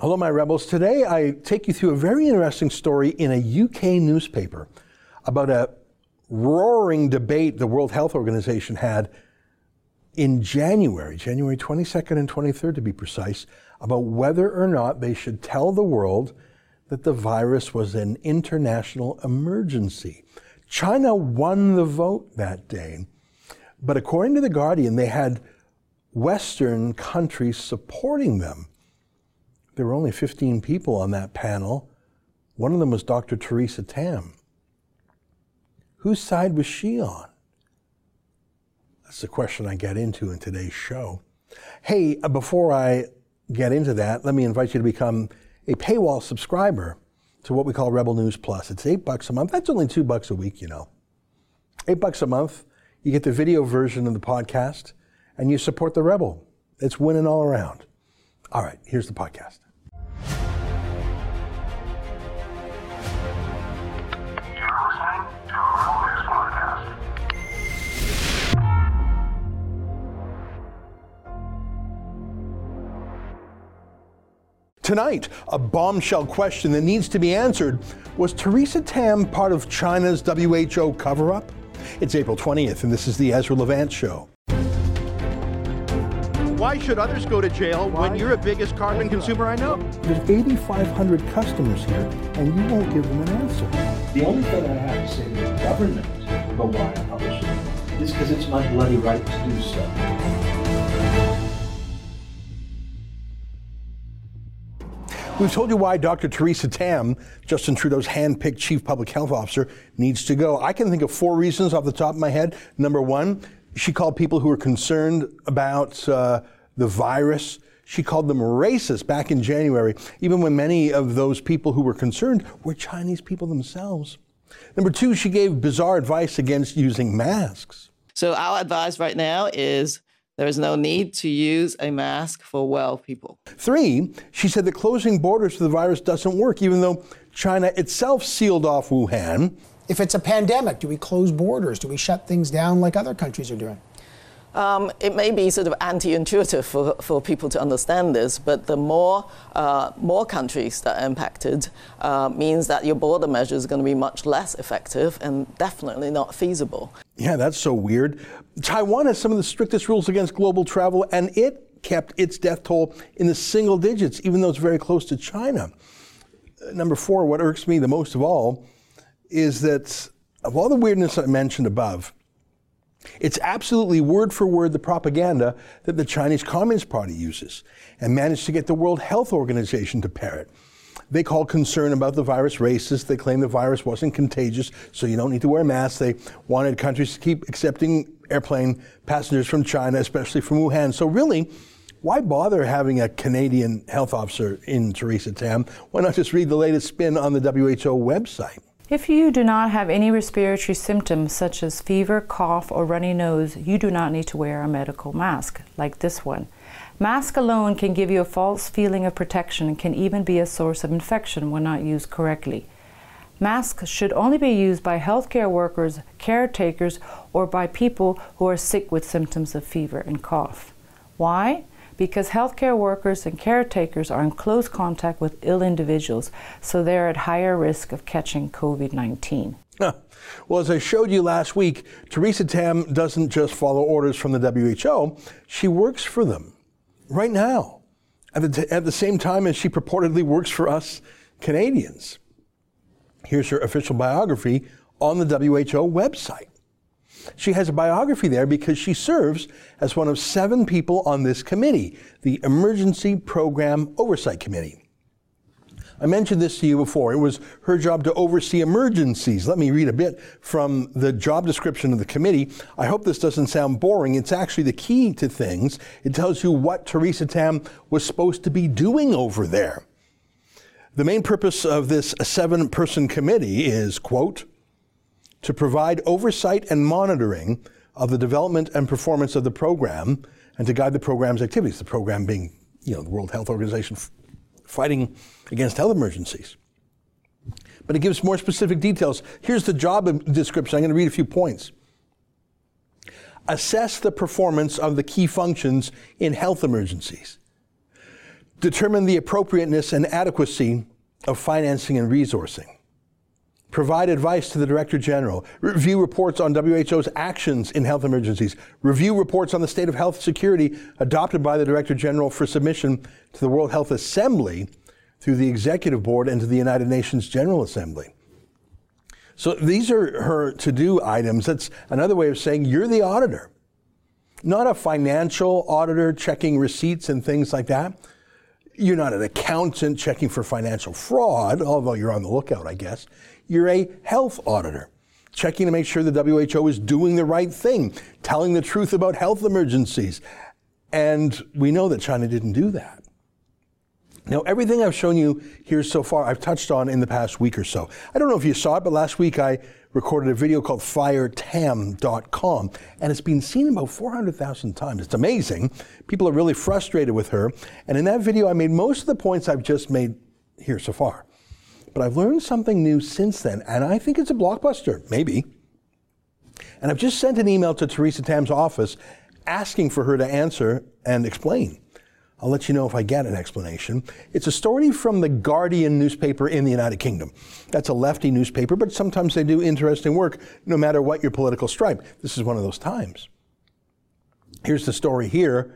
Hello, my rebels. Today I take you through a very interesting story in a UK newspaper about a roaring debate the World Health Organization had in January, January 22nd and 23rd to be precise, about whether or not they should tell the world that the virus was an international emergency. China won the vote that day, but according to The Guardian, they had Western countries supporting them. There were only 15 people on that panel. One of them was Dr. Theresa Tam. Whose side was she on? That's the question I get into in today's show. Hey, uh, before I get into that, let me invite you to become a paywall subscriber to what we call Rebel News Plus. It's eight bucks a month. That's only two bucks a week, you know. Eight bucks a month. You get the video version of the podcast and you support the Rebel. It's winning all around. All right, here's the podcast. Tonight, a bombshell question that needs to be answered Was Theresa Tam part of China's WHO cover up? It's April 20th, and this is the Ezra Levant Show. Why should others go to jail when you're the biggest carbon consumer I know? There's 8,500 customers here, and you won't give them an answer. The only thing I have to say to the government about why I publish it is because it's my bloody right to do so. We've told you why Dr. Theresa Tam, Justin Trudeau's hand-picked chief public health officer, needs to go. I can think of four reasons off the top of my head. Number one, she called people who were concerned about uh, the virus. She called them racist back in January, even when many of those people who were concerned were Chinese people themselves. Number two, she gave bizarre advice against using masks. So, our advice right now is there is no need to use a mask for well people. Three, she said that closing borders to the virus doesn't work, even though China itself sealed off Wuhan. If it's a pandemic, do we close borders? Do we shut things down like other countries are doing? Um, it may be sort of anti-intuitive for, for people to understand this, but the more uh, more countries that are impacted uh, means that your border measures are going to be much less effective and definitely not feasible. Yeah, that's so weird. Taiwan has some of the strictest rules against global travel, and it kept its death toll in the single digits, even though it's very close to China. Number four, what irks me the most of all is that of all the weirdness I mentioned above, it's absolutely word for word the propaganda that the Chinese Communist Party uses and managed to get the World Health Organization to parrot. They call concern about the virus racist. They claim the virus wasn't contagious, so you don't need to wear masks. They wanted countries to keep accepting airplane passengers from China, especially from Wuhan. So, really, why bother having a Canadian health officer in Theresa Tam? Why not just read the latest spin on the WHO website? If you do not have any respiratory symptoms such as fever, cough, or runny nose, you do not need to wear a medical mask like this one. Mask alone can give you a false feeling of protection and can even be a source of infection when not used correctly. Masks should only be used by healthcare workers, caretakers, or by people who are sick with symptoms of fever and cough. Why? Because healthcare workers and caretakers are in close contact with ill individuals, so they're at higher risk of catching COVID 19. Well, as I showed you last week, Theresa Tam doesn't just follow orders from the WHO, she works for them right now, at the, t- at the same time as she purportedly works for us Canadians. Here's her official biography on the WHO website. She has a biography there because she serves as one of seven people on this committee, the Emergency Program Oversight Committee. I mentioned this to you before. It was her job to oversee emergencies. Let me read a bit from the job description of the committee. I hope this doesn't sound boring. It's actually the key to things. It tells you what Theresa Tam was supposed to be doing over there. The main purpose of this seven person committee is, quote, to provide oversight and monitoring of the development and performance of the program and to guide the program's activities. The program being, you know, the World Health Organization f- fighting against health emergencies. But it gives more specific details. Here's the job description. I'm going to read a few points. Assess the performance of the key functions in health emergencies. determine the appropriateness and adequacy of financing and resourcing, provide advice to the Director General, review reports on WHO's actions in health emergencies, review reports on the state of health security adopted by the Director General for submission to the World Health Assembly through the Executive Board and to the United Nations General Assembly. So these are her to do items. That's another way of saying you're the auditor, not a financial auditor checking receipts and things like that. You're not an accountant checking for financial fraud, although you're on the lookout, I guess. You're a health auditor, checking to make sure the WHO is doing the right thing, telling the truth about health emergencies. And we know that China didn't do that. Now, everything I've shown you here so far, I've touched on in the past week or so. I don't know if you saw it, but last week I recorded a video called firetam.com, and it's been seen about 400,000 times. It's amazing. People are really frustrated with her. And in that video, I made most of the points I've just made here so far. But I've learned something new since then, and I think it's a blockbuster, maybe. And I've just sent an email to Theresa Tam's office asking for her to answer and explain. I'll let you know if I get an explanation. It's a story from the Guardian newspaper in the United Kingdom. That's a lefty newspaper, but sometimes they do interesting work no matter what your political stripe. This is one of those times. Here's the story here.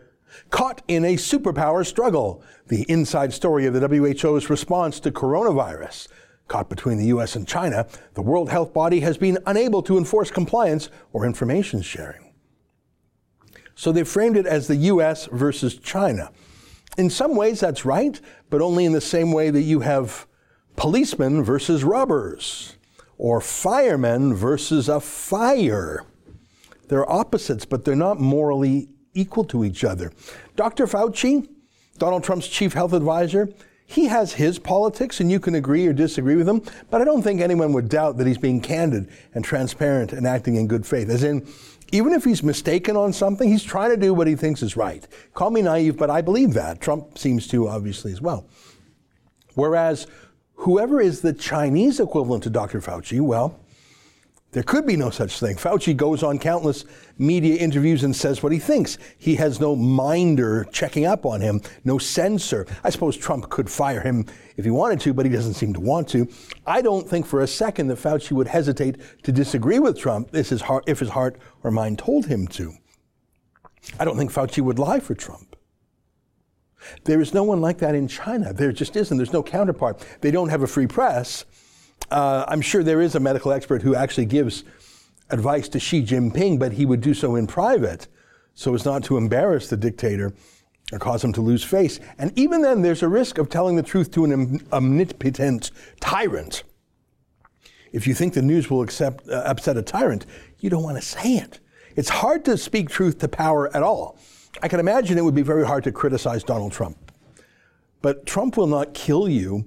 Caught in a superpower struggle. The inside story of the WHO's response to coronavirus. Caught between the US and China, the World Health Body has been unable to enforce compliance or information sharing. So they framed it as the US versus China. In some ways, that's right, but only in the same way that you have policemen versus robbers, or firemen versus a fire. They're opposites, but they're not morally equal to each other. Dr. Fauci, Donald Trump's chief health advisor, he has his politics, and you can agree or disagree with him, but I don't think anyone would doubt that he's being candid and transparent and acting in good faith. As in, even if he's mistaken on something, he's trying to do what he thinks is right. Call me naive, but I believe that. Trump seems to, obviously, as well. Whereas whoever is the Chinese equivalent to Dr. Fauci, well, there could be no such thing. Fauci goes on countless media interviews and says what he thinks. He has no minder checking up on him, no censor. I suppose Trump could fire him if he wanted to, but he doesn't seem to want to. I don't think for a second that Fauci would hesitate to disagree with Trump if his heart, if his heart or mind told him to. I don't think Fauci would lie for Trump. There is no one like that in China. There just isn't. There's no counterpart. They don't have a free press uh, I'm sure there is a medical expert who actually gives advice to Xi Jinping, but he would do so in private so as not to embarrass the dictator or cause him to lose face. And even then, there's a risk of telling the truth to an omnipotent tyrant. If you think the news will accept, uh, upset a tyrant, you don't want to say it. It's hard to speak truth to power at all. I can imagine it would be very hard to criticize Donald Trump. But Trump will not kill you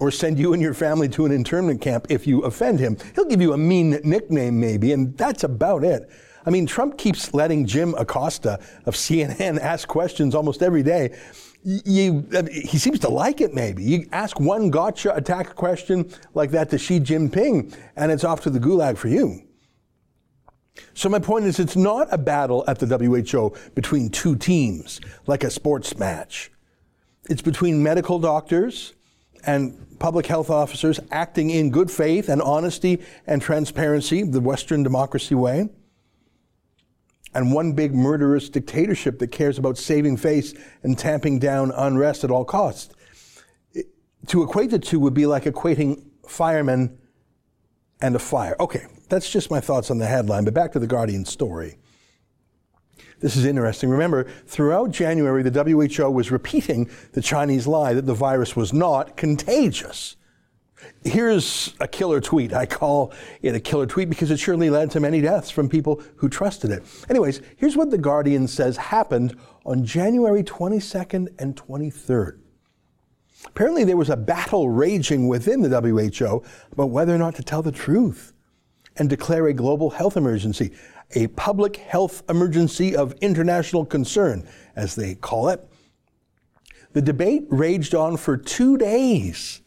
or send you and your family to an internment camp if you offend him. He'll give you a mean nickname, maybe, and that's about it. I mean, Trump keeps letting Jim Acosta of CNN ask questions almost every day. You, he seems to like it, maybe. You ask one gotcha attack question like that to Xi Jinping, and it's off to the gulag for you. So, my point is, it's not a battle at the WHO between two teams, like a sports match. It's between medical doctors and public health officers acting in good faith and honesty and transparency, the Western democracy way, and one big murderous dictatorship that cares about saving face and tamping down unrest at all costs. To equate the two would be like equating firemen and a fire. Okay, that's just my thoughts on the headline, but back to the Guardian story. This is interesting. Remember, throughout January, the WHO was repeating the Chinese lie that the virus was not contagious. Here's a killer tweet. I call it a killer tweet because it surely led to many deaths from people who trusted it. Anyways, here's what The Guardian says happened on January 22nd and 23rd. Apparently, there was a battle raging within the WHO about whether or not to tell the truth and declare a global health emergency a public health emergency of international concern, as they call it. The debate raged on for two days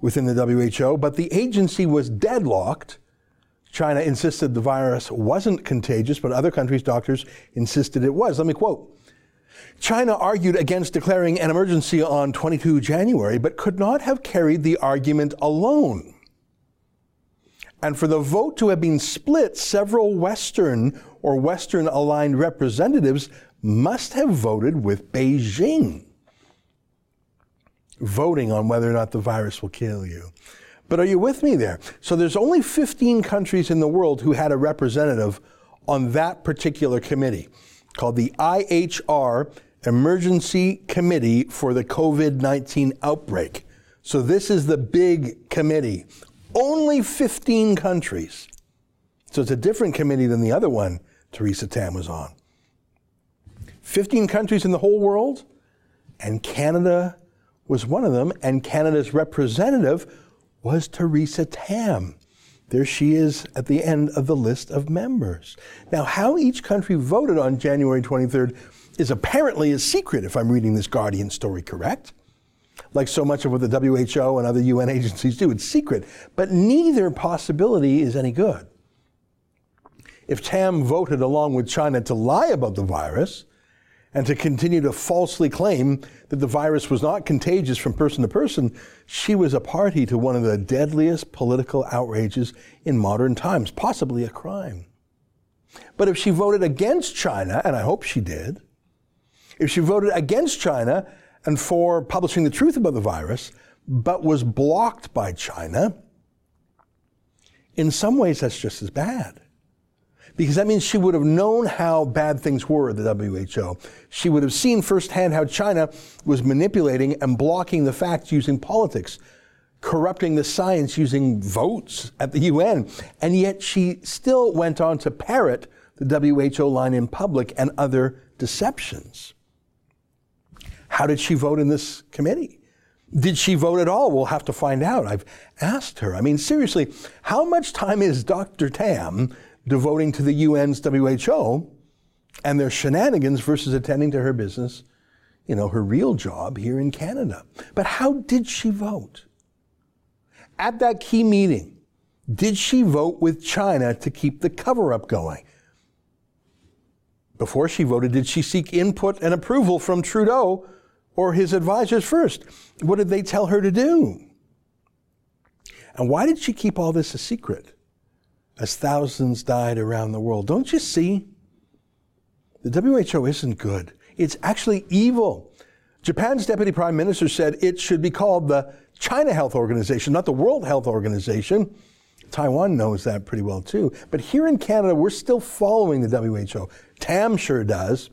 within the WHO, but the agency was deadlocked. China insisted the virus wasn't contagious, but other countries' doctors insisted it was. Let me quote China argued against declaring an emergency on 22 January, but could not have carried the argument alone. And for the vote to have been split, several Western or Western aligned representatives must have voted with Beijing, voting on whether or not the virus will kill you. But are you with me there? So there's only 15 countries in the world who had a representative on that particular committee called the IHR Emergency Committee for the COVID 19 Outbreak. So this is the big committee. Only 15 countries. So it's a different committee than the other one Theresa Tam was on. 15 countries in the whole world, and Canada was one of them, and Canada's representative was Theresa Tam. There she is at the end of the list of members. Now, how each country voted on January 23rd is apparently a secret, if I'm reading this Guardian story correct. Like so much of what the WHO and other UN agencies do, it's secret. But neither possibility is any good. If Tam voted along with China to lie about the virus and to continue to falsely claim that the virus was not contagious from person to person, she was a party to one of the deadliest political outrages in modern times, possibly a crime. But if she voted against China, and I hope she did, if she voted against China and for publishing the truth about the virus, but was blocked by China, in some ways that's just as bad. Because that means she would have known how bad things were at the WHO. She would have seen firsthand how China was manipulating and blocking the facts using politics, corrupting the science using votes at the UN. And yet she still went on to parrot the WHO line in public and other deceptions. How did she vote in this committee? Did she vote at all? We'll have to find out. I've asked her. I mean, seriously, how much time is Dr. Tam devoting to the UN's WHO and their shenanigans versus attending to her business, you know, her real job here in Canada? But how did she vote? At that key meeting, did she vote with China to keep the cover up going? Before she voted, did she seek input and approval from Trudeau or his advisors first? What did they tell her to do? And why did she keep all this a secret as thousands died around the world? Don't you see? The WHO isn't good. It's actually evil. Japan's deputy prime minister said it should be called the China Health Organization, not the World Health Organization. Taiwan knows that pretty well too. But here in Canada, we're still following the WHO. Tam sure does.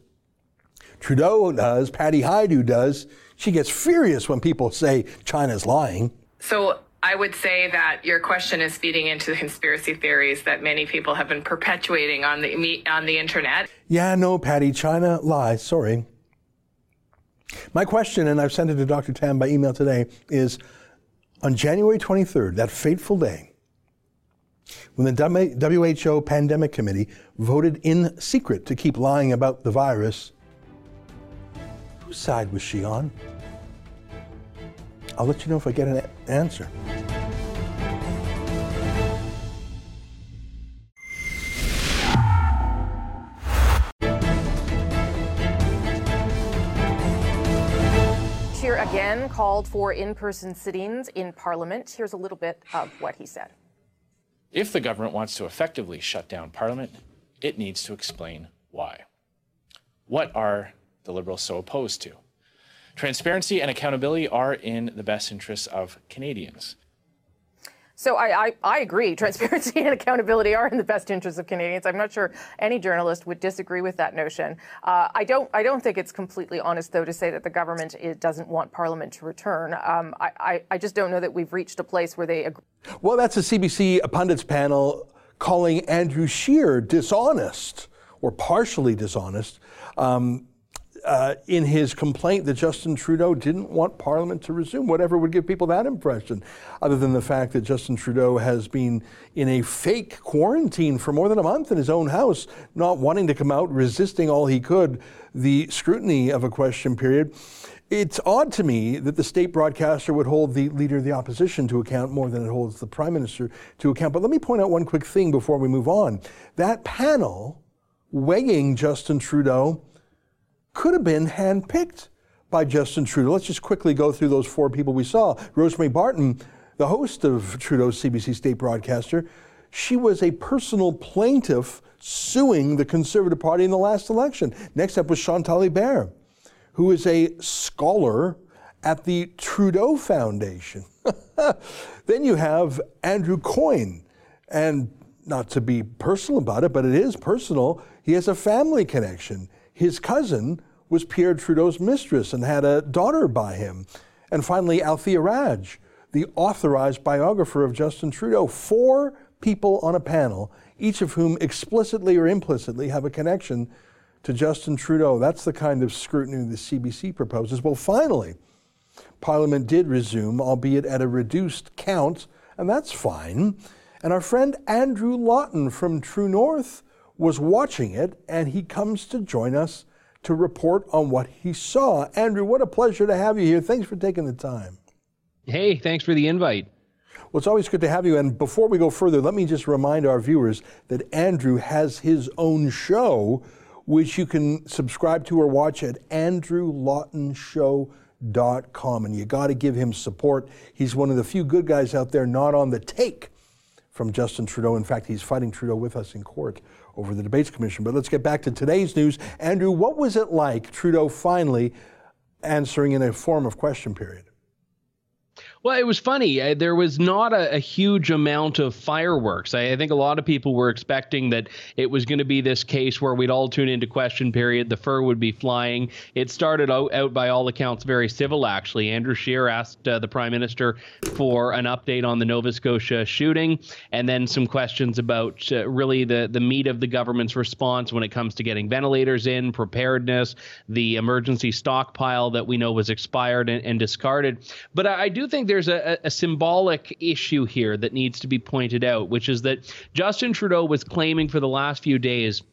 Trudeau does, Patty Hajdu does. She gets furious when people say China's lying. So I would say that your question is feeding into the conspiracy theories that many people have been perpetuating on the on the internet. Yeah, no, Patty, China lies. Sorry. My question, and I've sent it to Dr. Tam by email today, is on January 23rd, that fateful day, when the WHO Pandemic Committee voted in secret to keep lying about the virus, Whose side was she on? I'll let you know if I get an answer. Scheer again called for in person sittings in Parliament. Here's a little bit of what he said. If the government wants to effectively shut down Parliament, it needs to explain why. What are the Liberals so opposed to. Transparency and accountability are in the best interests of Canadians. So I, I, I, agree. Transparency and accountability are in the best interests of Canadians. I'm not sure any journalist would disagree with that notion. Uh, I don't. I don't think it's completely honest, though, to say that the government doesn't want Parliament to return. Um, I, I, I, just don't know that we've reached a place where they agree. Well, that's a CBC pundits panel calling Andrew Scheer dishonest or partially dishonest. Um, uh, in his complaint that Justin Trudeau didn't want Parliament to resume, whatever would give people that impression, other than the fact that Justin Trudeau has been in a fake quarantine for more than a month in his own house, not wanting to come out, resisting all he could the scrutiny of a question period. It's odd to me that the state broadcaster would hold the leader of the opposition to account more than it holds the prime minister to account. But let me point out one quick thing before we move on. That panel weighing Justin Trudeau could have been handpicked by Justin Trudeau. Let's just quickly go through those four people we saw. Rosemary Barton, the host of Trudeau's CBC state broadcaster, she was a personal plaintiff suing the Conservative Party in the last election. Next up was Chantal Hébert, who is a scholar at the Trudeau Foundation. then you have Andrew Coyne, and not to be personal about it, but it is personal. He has a family connection. His cousin was Pierre Trudeau's mistress and had a daughter by him. And finally, Althea Raj, the authorized biographer of Justin Trudeau. Four people on a panel, each of whom explicitly or implicitly have a connection to Justin Trudeau. That's the kind of scrutiny the CBC proposes. Well, finally, Parliament did resume, albeit at a reduced count, and that's fine. And our friend Andrew Lawton from True North was watching it, and he comes to join us to report on what he saw. Andrew, what a pleasure to have you here. Thanks for taking the time. Hey, thanks for the invite. Well, it's always good to have you. And before we go further, let me just remind our viewers that Andrew has his own show, which you can subscribe to or watch at andrewlawtonshow.com. And you got to give him support. He's one of the few good guys out there not on the take from Justin Trudeau. In fact, he's fighting Trudeau with us in court over the Debates Commission. But let's get back to today's news. Andrew, what was it like, Trudeau finally answering in a form of question period? Well, it was funny. Uh, there was not a, a huge amount of fireworks. I, I, think a lot of people were expecting that it was going to be this case where we'd all tune into question period, the fur would be flying. It started out, out by all accounts very civil, actually. Andrew Scheer asked uh, the prime minister for an update on the Nova Scotia shooting, and then some questions about uh, really the, the meat of the government's response when it comes to getting ventilators in, preparedness, the emergency stockpile that we know was expired and, and discarded. But I, I do think there's a, a, symbolic issue here that needs to be pointed out, which is that Justin Trudeau was claiming for the last few days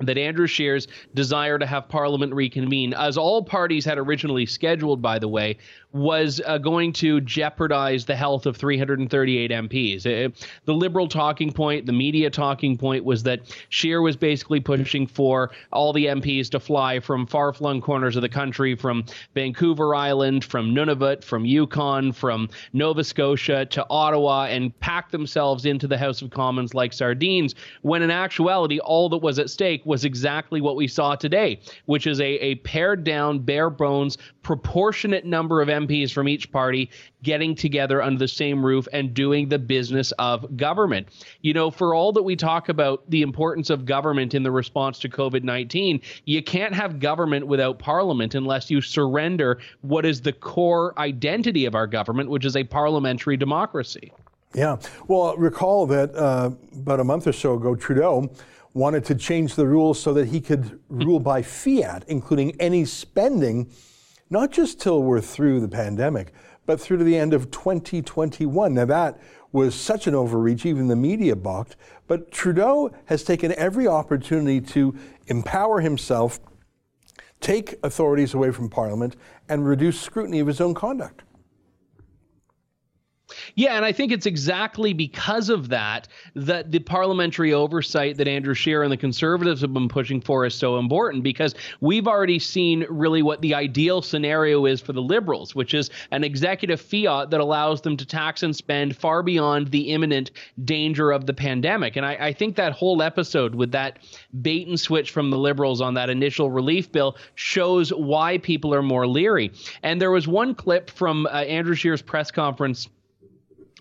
that Andrew Scheer's desire to have Parliament reconvene, as all parties had originally scheduled, by the way, was uh, going to jeopardize the health of 338 MPs. Uh, the liberal talking point, the media talking point was that Scheer was basically pushing for all the MPs to fly from far flung corners of the country, from Vancouver Island, from Nunavut, from Yukon, from Nova Scotia to Ottawa, and pack themselves into the House of Commons like sardines, when in actuality, all that was at stake was exactly what we saw today, which is a, a pared down, bare bones, proportionate number of MPs MPs from each party getting together under the same roof and doing the business of government. You know, for all that we talk about the importance of government in the response to COVID 19, you can't have government without parliament unless you surrender what is the core identity of our government, which is a parliamentary democracy. Yeah. Well, recall that uh, about a month or so ago, Trudeau wanted to change the rules so that he could rule by fiat, including any spending not just till we're through the pandemic, but through to the end of 2021. Now, that was such an overreach, even the media balked. But Trudeau has taken every opportunity to empower himself, take authorities away from Parliament, and reduce scrutiny of his own conduct. Yeah, and I think it's exactly because of that that the parliamentary oversight that Andrew Scheer and the Conservatives have been pushing for is so important because we've already seen really what the ideal scenario is for the Liberals, which is an executive fiat that allows them to tax and spend far beyond the imminent danger of the pandemic. And I, I think that whole episode with that bait and switch from the Liberals on that initial relief bill shows why people are more leery. And there was one clip from uh, Andrew Scheer's press conference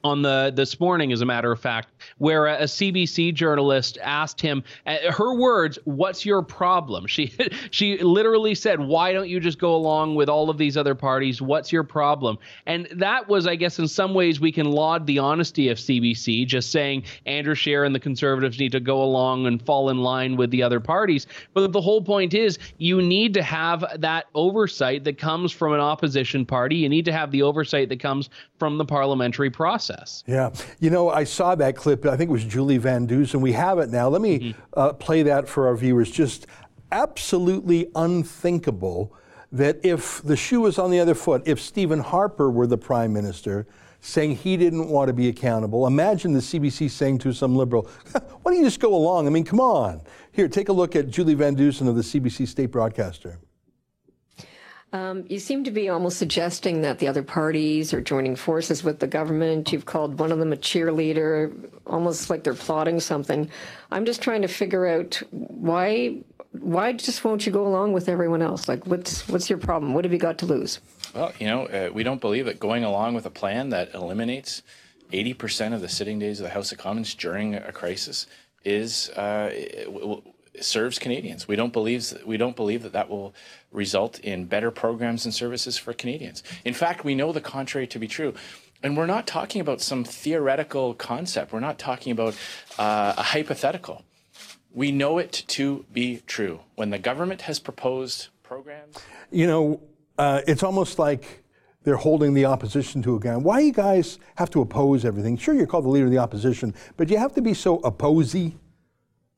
on the this morning, as a matter of fact, where a, a CBC journalist asked him, uh, her words, "What's your problem?" She she literally said, "Why don't you just go along with all of these other parties? What's your problem?" And that was, I guess, in some ways, we can laud the honesty of CBC, just saying Andrew Scheer and the Conservatives need to go along and fall in line with the other parties. But the whole point is, you need to have that oversight that comes from an opposition party. You need to have the oversight that comes from the parliamentary process. Yeah. You know, I saw that clip. I think it was Julie Van Dusen. We have it now. Let me mm-hmm. uh, play that for our viewers. Just absolutely unthinkable that if the shoe was on the other foot, if Stephen Harper were the prime minister, saying he didn't want to be accountable. Imagine the CBC saying to some liberal, why don't you just go along? I mean, come on. Here, take a look at Julie Van Dusen of the CBC state broadcaster. Um, you seem to be almost suggesting that the other parties are joining forces with the government. You've called one of them a cheerleader, almost like they're plotting something. I'm just trying to figure out why why just won't you go along with everyone else? Like, what's what's your problem? What have you got to lose? Well, you know, uh, we don't believe that going along with a plan that eliminates 80% of the sitting days of the House of Commons during a crisis is uh, serves Canadians. We don't believe we don't believe that that will result in better programs and services for Canadians. In fact, we know the contrary to be true. And we're not talking about some theoretical concept. We're not talking about uh, a hypothetical. We know it to be true. When the government has proposed programs, you know, uh, it's almost like they're holding the opposition to account. Why you guys have to oppose everything? Sure, you're called the leader of the opposition, but you have to be so opposy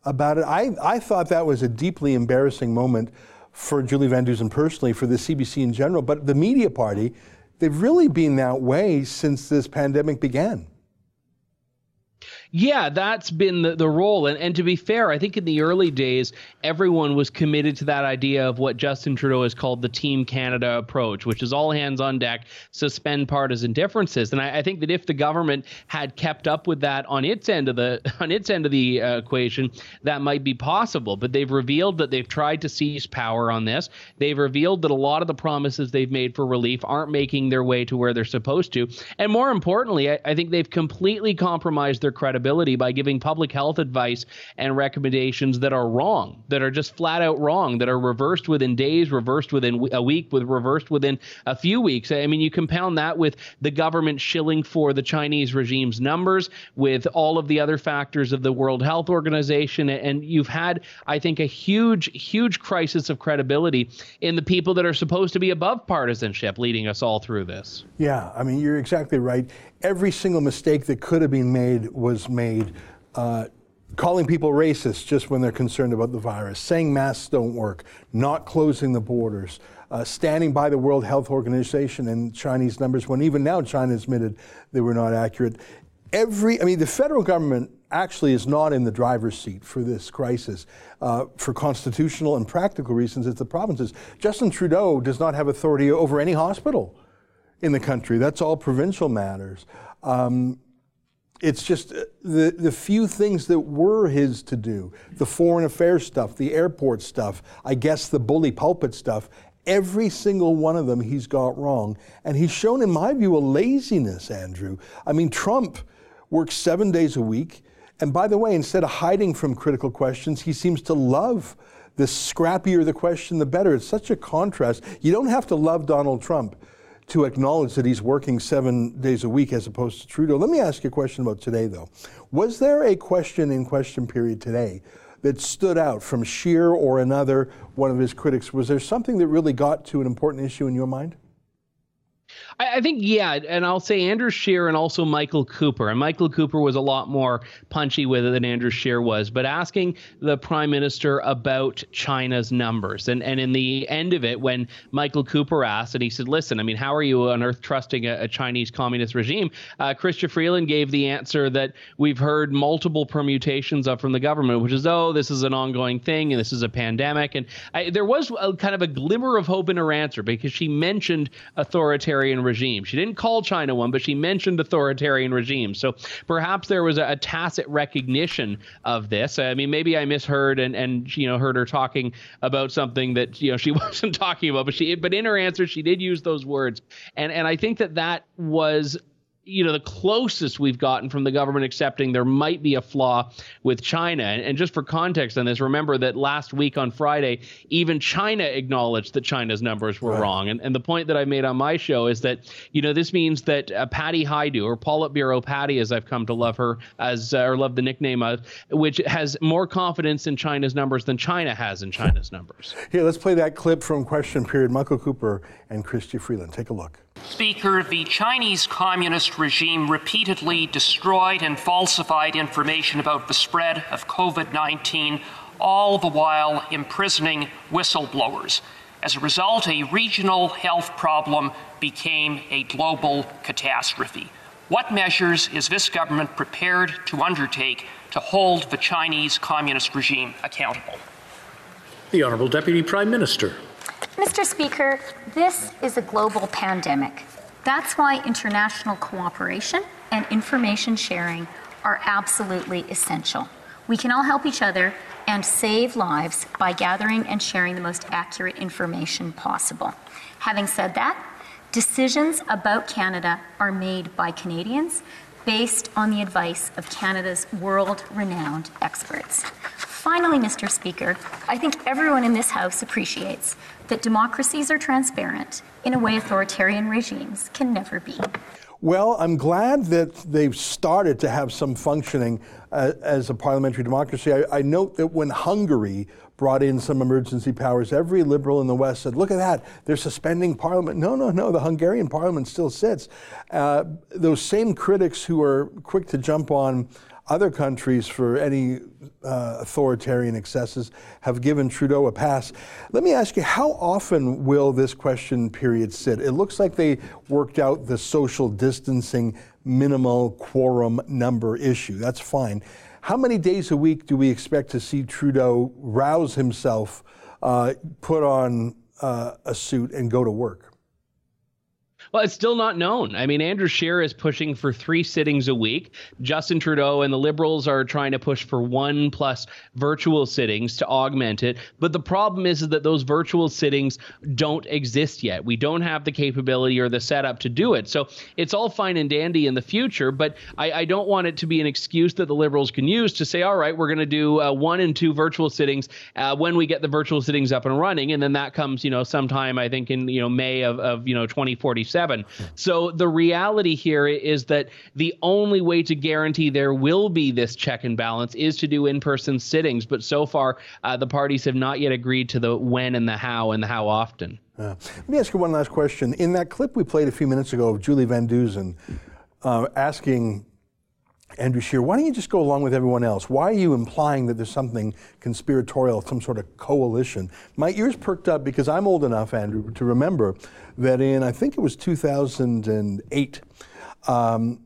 about it. I, I thought that was a deeply embarrassing moment for Julie Van Dusen personally, for the CBC in general, but the media party, they've really been that way since this pandemic began. Yeah, that's been the, the role. And, and to be fair, I think in the early days, everyone was committed to that idea of what Justin Trudeau has called the Team Canada approach, which is all hands on deck, suspend partisan differences. And I, I think that if the government had kept up with that on its end of the on its end of the uh, equation, that might be possible. But they've revealed that they've tried to seize power on this. They've revealed that a lot of the promises they've made for relief aren't making their way to where they're supposed to. And more importantly, I, I think they've completely compromised their credibility credibility by giving public health advice and recommendations that are wrong, that are just flat out wrong, that are reversed within days, reversed within a week, with reversed within a few weeks. I mean, you compound that with the government shilling for the Chinese regime's numbers, with all of the other factors of the World Health Organization, and you've had, I think, a huge, huge crisis of credibility in the people that are supposed to be above partisanship leading us all through this. Yeah, I mean, you're exactly right every single mistake that could have been made was made. Uh, calling people racist just when they're concerned about the virus, saying masks don't work, not closing the borders, uh, standing by the World Health Organization and Chinese numbers when even now China admitted they were not accurate. Every, I mean, the federal government actually is not in the driver's seat for this crisis. Uh, for constitutional and practical reasons, it's the provinces. Justin Trudeau does not have authority over any hospital in the country. That's all provincial matters. Um, it's just uh, the, the few things that were his to do the foreign affairs stuff, the airport stuff, I guess the bully pulpit stuff. Every single one of them he's got wrong. And he's shown, in my view, a laziness, Andrew. I mean, Trump works seven days a week. And by the way, instead of hiding from critical questions, he seems to love the scrappier the question, the better. It's such a contrast. You don't have to love Donald Trump to acknowledge that he's working seven days a week as opposed to Trudeau. Let me ask you a question about today, though. Was there a question in question period today that stood out from Scheer or another one of his critics? Was there something that really got to an important issue in your mind? I, I, think yeah, and I'll say Andrew Scheer and also Michael Cooper. And Michael Cooper was a lot more punchy with it than Andrew Scheer was, but asking the prime minister about China's numbers. And and in the end of it, when Michael Cooper asked, and he said, "Listen, I mean, how are you on earth trusting a, a Chinese communist regime?" Uh, Chrystia Freeland gave the answer that we've heard multiple permutations of from the government, which is, "Oh, this is an ongoing thing, and this is a pandemic." And I, there was a, kind of a glimmer of hope in her answer because she mentioned authoritarian regime. She didn't call China one, but she mentioned authoritarian regimes. So perhaps there was a, a tacit recognition of this. I mean, maybe I misheard and and you know heard her talking about something that you know she wasn't talking about, but she but in her answer she did use those words, and and I think that that was you know the closest we've gotten from the government accepting there might be a flaw with China. And, and, just for context on this, remember that last week on Friday, even China acknowledged that China's numbers were right. wrong. And, and the point that I made on my show is that you know this means that uh, Patty Hajdu or Politburo Patty, as I've come to love her as uh, or love the nickname of, which has more confidence in China's numbers than China has in China's numbers. Here, let's play that clip from question period. Michael Cooper and Chrystia Freeland. Take a look. Speaker, the Chinese Communist regime repeatedly destroyed and falsified information about the spread of COVID 19, all the while imprisoning whistleblowers. As a result, a regional health problem became a global catastrophe. What measures is this government prepared to undertake to hold the Chinese Communist regime accountable? The Honourable Deputy Prime Minister. Mr. Speaker, this is a global pandemic. That's why international cooperation and information sharing are absolutely essential. We can all help each other and save lives by gathering and sharing the most accurate information possible. Having said that, decisions about Canada are made by Canadians based on the advice of Canada's world renowned experts. Finally, Mr. Speaker, I think everyone in this House appreciates that democracies are transparent in a way authoritarian regimes can never be. Well, I'm glad that they've started to have some functioning uh, as a parliamentary democracy. I, I, note that when Hungary brought in some emergency powers, every liberal in the West said, Look at that, they're suspending parliament. No, no, no, the Hungarian parliament still sits. Uh, those same critics who are quick to jump on other countries for any uh, authoritarian excesses have given Trudeau a pass. Let me ask you, how often will this question period sit? It looks like they worked out the social distancing minimal quorum number issue. That's fine. How many days a week do we expect to see Trudeau rouse himself, uh, put on uh, a suit, and go to work? Well, it's still not known. I mean, Andrew Scheer is pushing for three sittings a week. Justin Trudeau and the Liberals are trying to push for one plus virtual sittings to augment it. But the problem is, is that those virtual sittings don't exist yet. We don't have the capability or the setup to do it. So it's all fine and dandy in the future, but I, I don't want it to be an excuse that the Liberals can use to say, all right, we're going to do uh, one and two virtual sittings uh, when we get the virtual sittings up and running. And then that comes, you know, sometime, I think, in, you know, May of, of you know, 2047 seven. So the reality here is that the only way to guarantee there will be this check and balance is to do in person sittings. But so far, uh, the parties have not yet agreed to the when and the how and the how often. Uh, let me ask you one last question. In that clip we played a few minutes ago of Julie Van Dusen uh, asking Andrew Scheer, why don't you just go along with everyone else? Why are you implying that there's something conspiratorial, some sort of coalition? My ears perked up because I'm old enough, Andrew, to remember that in, I think it was 2008, um,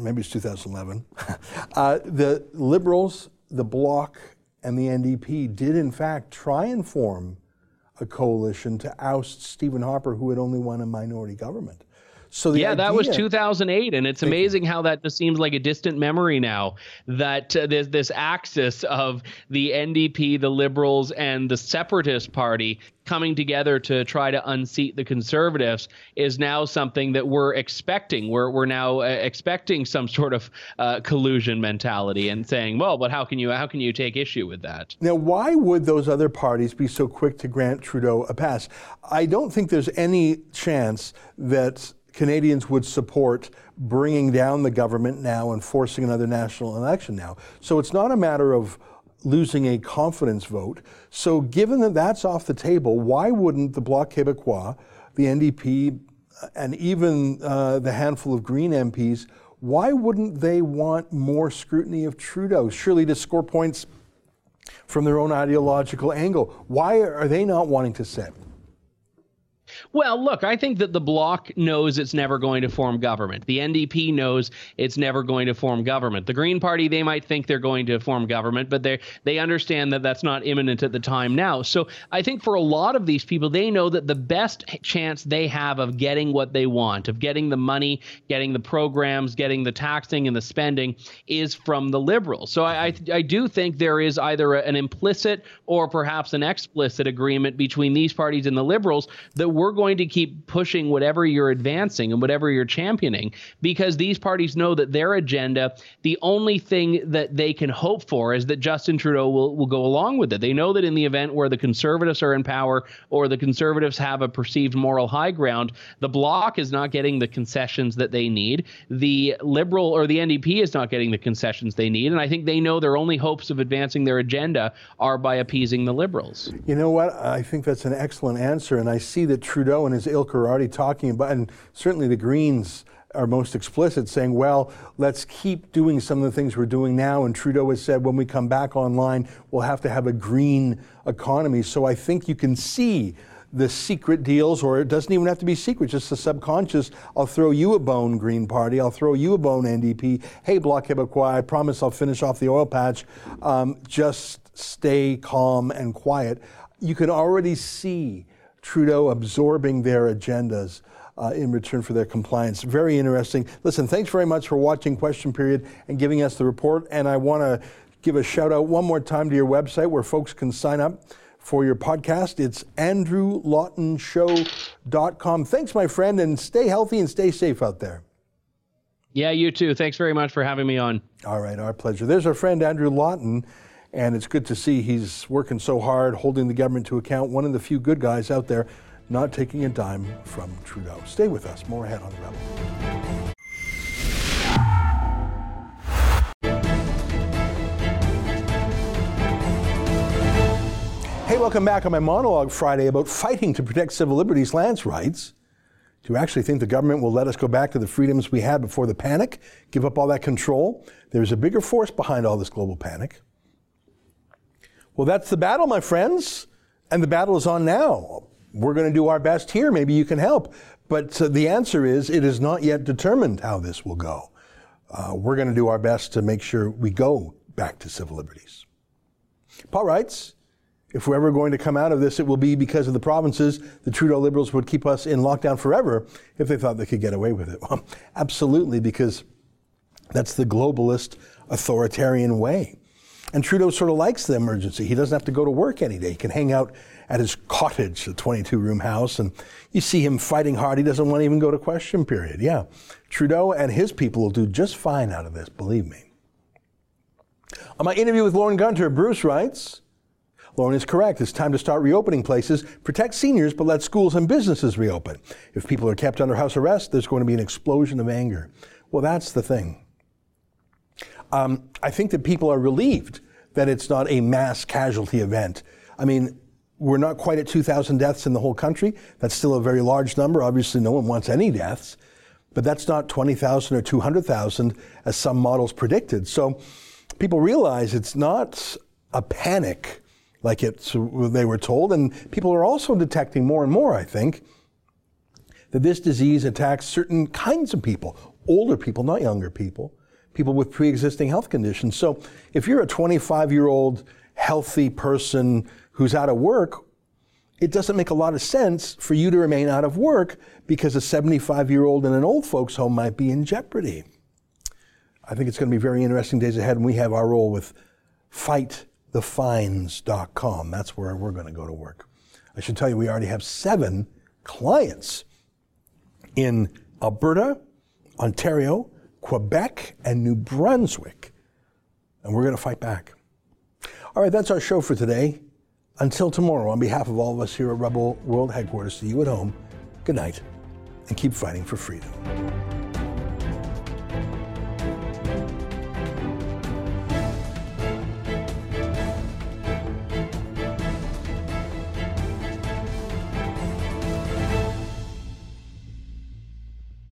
maybe it's 2011, uh, the Liberals, the Bloc, and the NDP did in fact try and form a coalition to oust Stephen Harper, who had only won a minority government. So yeah, idea, that was 2008, and it's amazing how that just seems like a distant memory now. That uh, there's this axis of the NDP, the Liberals, and the Separatist Party coming together to try to unseat the Conservatives is now something that we're expecting. We're we're now uh, expecting some sort of uh, collusion mentality and saying, well, but how can you how can you take issue with that? Now, why would those other parties be so quick to grant Trudeau a pass? I don't think there's any chance that Canadians would support bringing down the government now and forcing another national election now. So it's not a matter of losing a confidence vote. So, given that that's off the table, why wouldn't the Bloc Québécois, the NDP, and even uh, the handful of Green MPs, why wouldn't they want more scrutiny of Trudeau? Surely to score points from their own ideological angle. Why are they not wanting to sit? Well, look, I think that the Bloc knows it's never going to form government. The NDP knows it's never going to form government. The Green Party, they might think they're going to form government, but they they understand that that's not imminent at the time now. So I think for a lot of these people, they know that the best chance they have of getting what they want, of getting the money, getting the programs, getting the taxing and the spending, is from the Liberals. So I I, I do think there is either an implicit or perhaps an explicit agreement between these parties and the Liberals that we're going to keep pushing whatever you're advancing and whatever you're championing because these parties know that their agenda, the only thing that they can hope for is that Justin Trudeau will, will go along with it. They know that in the event where the conservatives are in power or the conservatives have a perceived moral high ground, the bloc is not getting the concessions that they need. The liberal or the NDP is not getting the concessions they need. And I think they know their only hopes of advancing their agenda are by appeasing the liberals. You know what? I think that's an excellent answer. And I see that and his ilk are already talking about, and certainly the Greens are most explicit, saying, well, let's keep doing some of the things we're doing now. And Trudeau has said, when we come back online, we'll have to have a green economy. So I think you can see the secret deals, or it doesn't even have to be secret, just the subconscious. I'll throw you a bone, Green Party. I'll throw you a bone, NDP. Hey, Bloc Québécois, I promise I'll finish off the oil patch. Um, just stay calm and quiet. you can already see Trudeau absorbing their agendas uh, in return for their compliance. Very interesting. Listen, thanks very much for watching Question Period and giving us the report. And I want to give a shout out one more time to your website where folks can sign up for your podcast. It's andrewlawtonshow.com. Thanks, my friend, and stay healthy and stay safe out there. Yeah, you too. Thanks very much for having me on. All right, our pleasure. There's our friend Andrew Lawton, and it's good to see he's working so hard, holding the government to account. One of the few good guys out there not taking a dime from Trudeau. Stay with us. More ahead on the Rebel. Hey, welcome back on my monologue Friday about fighting to protect civil liberties, lands rights. Do you actually think the government will let us go back to the freedoms we had before the panic, give up all that control? There's a bigger force behind all this global panic. Well, that's the battle, my friends, and the battle is on now. We're going to do our best here. Maybe you can help. But uh, the answer is it is not yet determined how this will go. Uh, we're going to do our best to make sure we go back to civil liberties. Paul writes, if we're ever going to come out of this, it will be because of the provinces. The Trudeau Liberals would keep us in lockdown forever if they thought they could get away with it. Well, absolutely, because that's the globalist authoritarian way. And Trudeau sort of likes the emergency. He doesn't have to go to work any day. He can hang out at his cottage, a 22 room house, and you see him fighting hard. He doesn't want to even go to question period. Yeah. Trudeau and his people will do just fine out of this, believe me. On my interview with Lorne Gunter, Bruce writes, Lorne is correct. It's time to start reopening places. Protect seniors, but let schools and businesses reopen. If people are kept under house arrest, there's going to be an explosion of anger. Well, that's the thing. Um, I think that people are relieved that it's not a mass casualty event. I mean, we're not quite at 2,000 deaths in the whole country. That's still a very large number. Obviously, no one wants any deaths, but that's not 20,000 or 200,000 as some models predicted. So people realize it's not a panic like it's, they were told. And people are also detecting more and more, I think, that this disease attacks certain kinds of people, older people, not younger people, people with pre existing health conditions. So if you're a 25 year old healthy person who's out of work, it doesn't make a lot of sense for you to remain out of work because a 75 year old in an old folks home might be in jeopardy. I think it's going to be very interesting days ahead, and we have our role with fightthefines.com. That's where we're going to go to work. I should tell you, we already have seven clients in Alberta, Ontario, Quebec, and New Brunswick. And we're going to fight back. All right, that's our show for today. Until tomorrow, on behalf of all of us here at Rebel World Headquarters, to you at home, good night, and keep fighting for freedom.